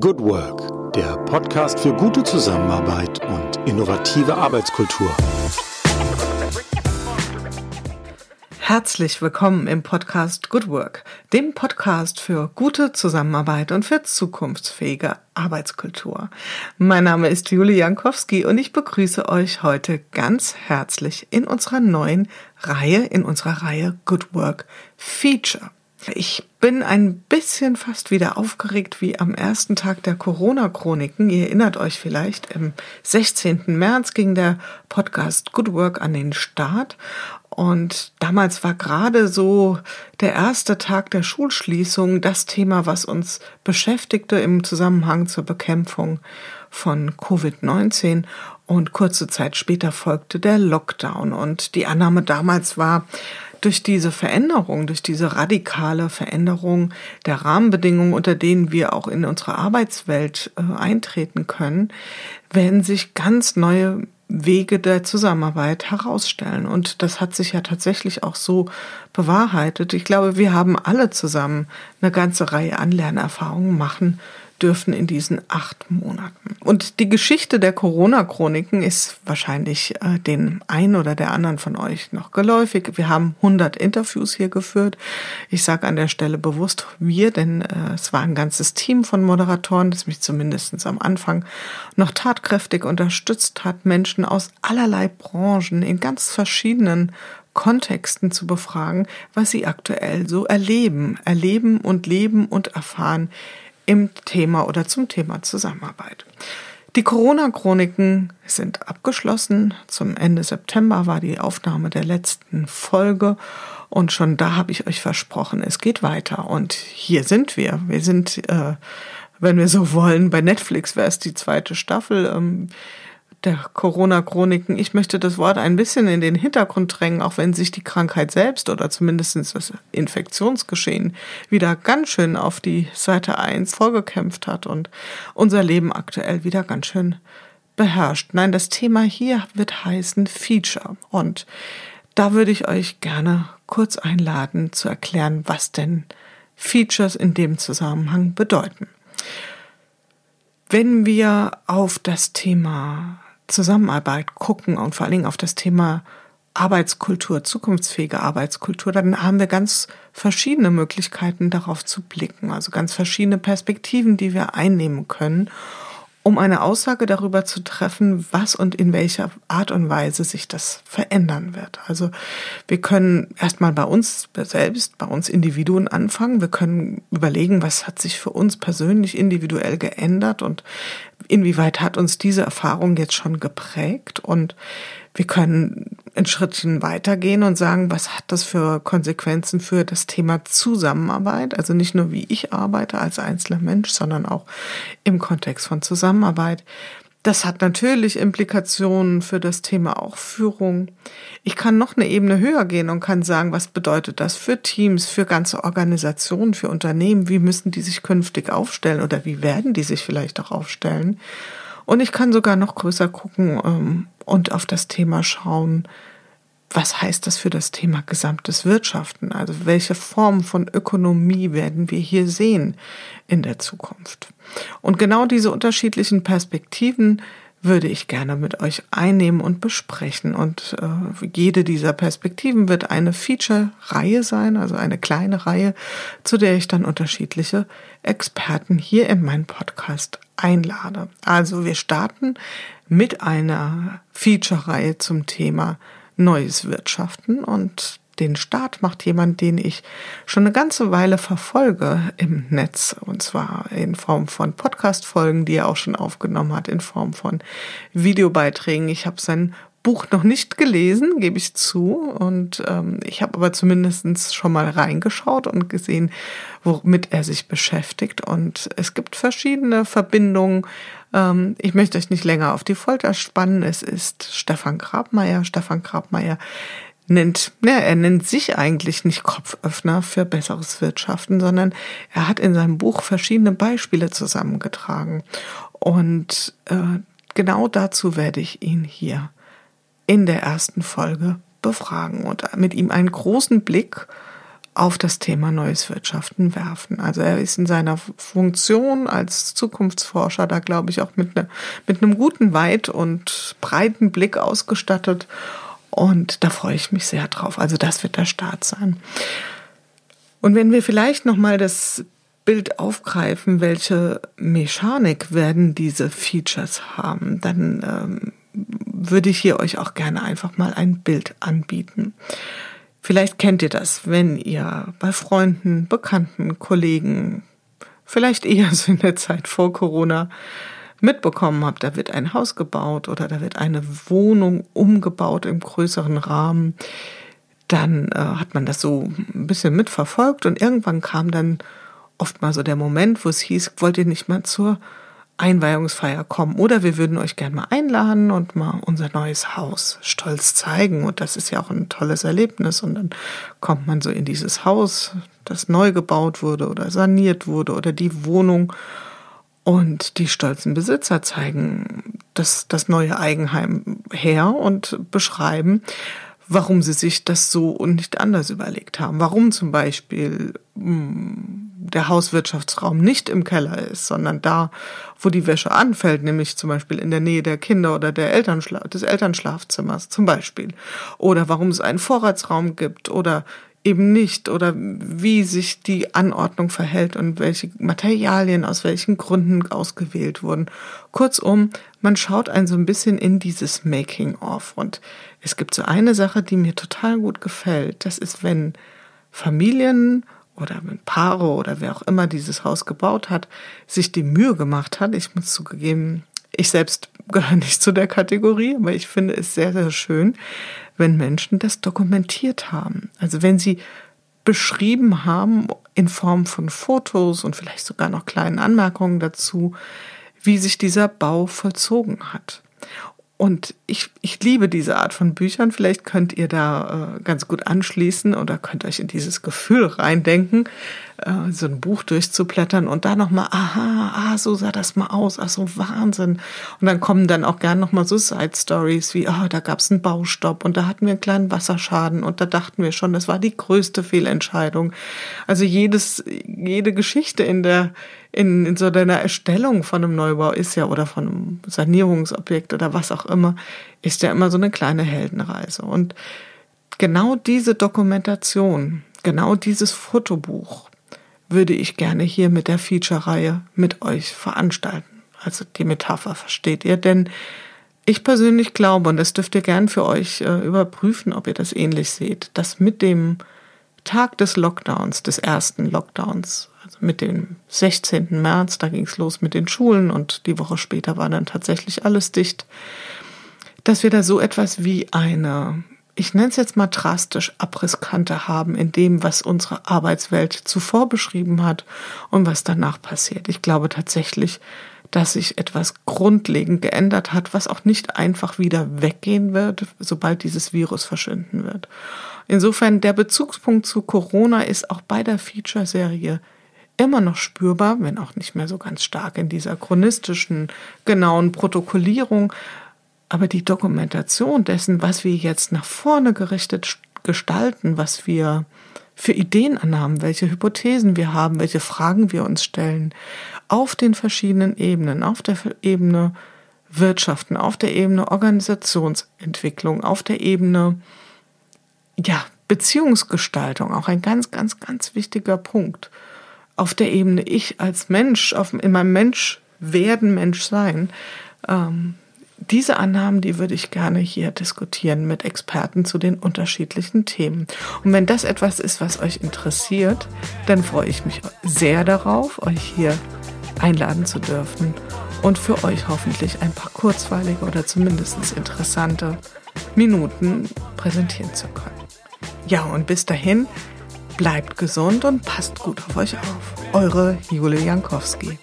Good Work, der Podcast für gute Zusammenarbeit und innovative Arbeitskultur. Herzlich willkommen im Podcast Good Work, dem Podcast für gute Zusammenarbeit und für zukunftsfähige Arbeitskultur. Mein Name ist Julie Jankowski und ich begrüße euch heute ganz herzlich in unserer neuen Reihe, in unserer Reihe Good Work Feature. Ich bin ein bisschen fast wieder aufgeregt wie am ersten Tag der Corona-Chroniken. Ihr erinnert euch vielleicht, im 16. März ging der Podcast Good Work an den Start. Und damals war gerade so der erste Tag der Schulschließung das Thema, was uns beschäftigte im Zusammenhang zur Bekämpfung von Covid-19. Und kurze Zeit später folgte der Lockdown. Und die Annahme damals war, durch diese Veränderung, durch diese radikale Veränderung der Rahmenbedingungen, unter denen wir auch in unsere Arbeitswelt äh, eintreten können, werden sich ganz neue Wege der Zusammenarbeit herausstellen. Und das hat sich ja tatsächlich auch so bewahrheitet. Ich glaube, wir haben alle zusammen eine ganze Reihe an Lernerfahrungen machen dürfen in diesen acht Monaten. Und die Geschichte der Corona-Chroniken ist wahrscheinlich äh, den einen oder der anderen von euch noch geläufig. Wir haben 100 Interviews hier geführt. Ich sage an der Stelle bewusst wir, denn äh, es war ein ganzes Team von Moderatoren, das mich zumindest am Anfang noch tatkräftig unterstützt hat, Menschen aus allerlei Branchen in ganz verschiedenen Kontexten zu befragen, was sie aktuell so erleben, erleben und leben und erfahren im Thema oder zum Thema Zusammenarbeit. Die Corona-Chroniken sind abgeschlossen. Zum Ende September war die Aufnahme der letzten Folge und schon da habe ich euch versprochen, es geht weiter. Und hier sind wir. Wir sind, äh, wenn wir so wollen, bei Netflix wäre es die zweite Staffel. Ähm, der Corona-Chroniken. Ich möchte das Wort ein bisschen in den Hintergrund drängen, auch wenn sich die Krankheit selbst oder zumindest das Infektionsgeschehen wieder ganz schön auf die Seite 1 vorgekämpft hat und unser Leben aktuell wieder ganz schön beherrscht. Nein, das Thema hier wird heißen Feature. Und da würde ich euch gerne kurz einladen zu erklären, was denn Features in dem Zusammenhang bedeuten. Wenn wir auf das Thema Zusammenarbeit gucken und vor allen Dingen auf das Thema Arbeitskultur, zukunftsfähige Arbeitskultur, dann haben wir ganz verschiedene Möglichkeiten darauf zu blicken, also ganz verschiedene Perspektiven, die wir einnehmen können um eine Aussage darüber zu treffen, was und in welcher Art und Weise sich das verändern wird. Also wir können erstmal bei uns selbst, bei uns Individuen anfangen. Wir können überlegen, was hat sich für uns persönlich individuell geändert und inwieweit hat uns diese Erfahrung jetzt schon geprägt und wir können ein Schrittchen weitergehen und sagen, was hat das für Konsequenzen für das Thema Zusammenarbeit? Also nicht nur wie ich arbeite als einzelner Mensch, sondern auch im Kontext von Zusammenarbeit. Das hat natürlich Implikationen für das Thema auch Führung. Ich kann noch eine Ebene höher gehen und kann sagen, was bedeutet das für Teams, für ganze Organisationen, für Unternehmen? Wie müssen die sich künftig aufstellen oder wie werden die sich vielleicht auch aufstellen? Und ich kann sogar noch größer gucken ähm, und auf das Thema schauen, was heißt das für das Thema gesamtes Wirtschaften? Also welche Form von Ökonomie werden wir hier sehen in der Zukunft? Und genau diese unterschiedlichen Perspektiven würde ich gerne mit euch einnehmen und besprechen. Und äh, jede dieser Perspektiven wird eine Feature-Reihe sein, also eine kleine Reihe, zu der ich dann unterschiedliche Experten hier in meinen Podcast einlade. Also wir starten mit einer Feature-Reihe zum Thema neues Wirtschaften und den Start macht jemand, den ich schon eine ganze Weile verfolge im Netz und zwar in Form von Podcast-Folgen, die er auch schon aufgenommen hat, in Form von Videobeiträgen. Ich habe sein Buch noch nicht gelesen, gebe ich zu. Und ähm, ich habe aber zumindest schon mal reingeschaut und gesehen, womit er sich beschäftigt. Und es gibt verschiedene Verbindungen. Ähm, ich möchte euch nicht länger auf die Folter spannen. Es ist Stefan Grabmeier. Stefan Grabmeier nennt, ja, er nennt sich eigentlich nicht Kopföffner für besseres Wirtschaften, sondern er hat in seinem Buch verschiedene Beispiele zusammengetragen. Und äh, genau dazu werde ich ihn hier in der ersten Folge befragen und mit ihm einen großen Blick auf das Thema neues Wirtschaften werfen. Also er ist in seiner Funktion als Zukunftsforscher da, glaube ich, auch mit, ne, mit einem guten, weit und breiten Blick ausgestattet. Und da freue ich mich sehr drauf. Also das wird der Start sein. Und wenn wir vielleicht nochmal das Bild aufgreifen, welche Mechanik werden diese Features haben, dann ähm, würde ich hier euch auch gerne einfach mal ein Bild anbieten. Vielleicht kennt ihr das, wenn ihr bei Freunden, Bekannten, Kollegen, vielleicht eher so in der Zeit vor Corona mitbekommen habt, da wird ein Haus gebaut oder da wird eine Wohnung umgebaut im größeren Rahmen, dann äh, hat man das so ein bisschen mitverfolgt und irgendwann kam dann oft mal so der Moment, wo es hieß, wollt ihr nicht mal zur Einweihungsfeier kommen oder wir würden euch gerne mal einladen und mal unser neues Haus stolz zeigen. Und das ist ja auch ein tolles Erlebnis. Und dann kommt man so in dieses Haus, das neu gebaut wurde oder saniert wurde oder die Wohnung. Und die stolzen Besitzer zeigen das, das neue Eigenheim her und beschreiben, warum sie sich das so und nicht anders überlegt haben. Warum zum Beispiel hm, der Hauswirtschaftsraum nicht im Keller ist, sondern da, wo die Wäsche anfällt, nämlich zum Beispiel in der Nähe der Kinder oder der Elternschla des Elternschlafzimmers zum Beispiel. Oder warum es einen Vorratsraum gibt oder eben nicht oder wie sich die Anordnung verhält und welche Materialien aus welchen Gründen ausgewählt wurden. Kurzum, man schaut ein so ein bisschen in dieses Making-of und es gibt so eine Sache, die mir total gut gefällt. Das ist, wenn Familien oder wenn Paare oder wer auch immer dieses Haus gebaut hat, sich die Mühe gemacht hat. Ich muss zugegeben, ich selbst gehöre nicht zu der Kategorie, aber ich finde es sehr, sehr schön, wenn Menschen das dokumentiert haben. Also wenn sie beschrieben haben in Form von Fotos und vielleicht sogar noch kleinen Anmerkungen dazu, wie sich dieser Bau vollzogen hat. Und ich, ich liebe diese Art von Büchern. Vielleicht könnt ihr da äh, ganz gut anschließen oder könnt euch in dieses Gefühl reindenken, äh, so ein Buch durchzublättern und da nochmal, aha, ah, so sah das mal aus, ach so Wahnsinn. Und dann kommen dann auch gern nochmal so Side Stories wie, oh, da gab es einen Baustopp und da hatten wir einen kleinen Wasserschaden und da dachten wir schon, das war die größte Fehlentscheidung. Also jedes, jede Geschichte in der, in, in so deiner Erstellung von einem Neubau ist ja oder von einem Sanierungsobjekt oder was auch immer, ist ja immer so eine kleine Heldenreise. Und genau diese Dokumentation, genau dieses Fotobuch würde ich gerne hier mit der Feature-Reihe mit euch veranstalten. Also die Metapher versteht ihr, denn ich persönlich glaube, und das dürft ihr gern für euch äh, überprüfen, ob ihr das ähnlich seht, dass mit dem Tag des Lockdowns, des ersten Lockdowns, also mit dem 16. März, da ging es los mit den Schulen und die Woche später war dann tatsächlich alles dicht, dass wir da so etwas wie eine, ich nenne es jetzt mal drastisch, Abrisskante haben in dem, was unsere Arbeitswelt zuvor beschrieben hat und was danach passiert. Ich glaube tatsächlich, dass sich etwas grundlegend geändert hat, was auch nicht einfach wieder weggehen wird, sobald dieses Virus verschwinden wird. Insofern der Bezugspunkt zu Corona ist auch bei der Feature-Serie immer noch spürbar, wenn auch nicht mehr so ganz stark in dieser chronistischen, genauen Protokollierung. Aber die Dokumentation dessen, was wir jetzt nach vorne gerichtet gestalten, was wir für Ideen anhaben, welche Hypothesen wir haben, welche Fragen wir uns stellen, auf den verschiedenen Ebenen, auf der Ebene Wirtschaften, auf der Ebene Organisationsentwicklung, auf der Ebene ja, Beziehungsgestaltung, auch ein ganz, ganz, ganz wichtiger Punkt. Auf der Ebene ich als Mensch, auf, in meinem Mensch werden, Mensch sein, ähm, diese Annahmen, die würde ich gerne hier diskutieren mit Experten zu den unterschiedlichen Themen. Und wenn das etwas ist, was euch interessiert, dann freue ich mich sehr darauf, euch hier einladen zu dürfen und für euch hoffentlich ein paar kurzweilige oder zumindest interessante Minuten präsentieren zu können. Ja, und bis dahin Bleibt gesund und passt gut auf euch auf. Eure Jule Jankowski.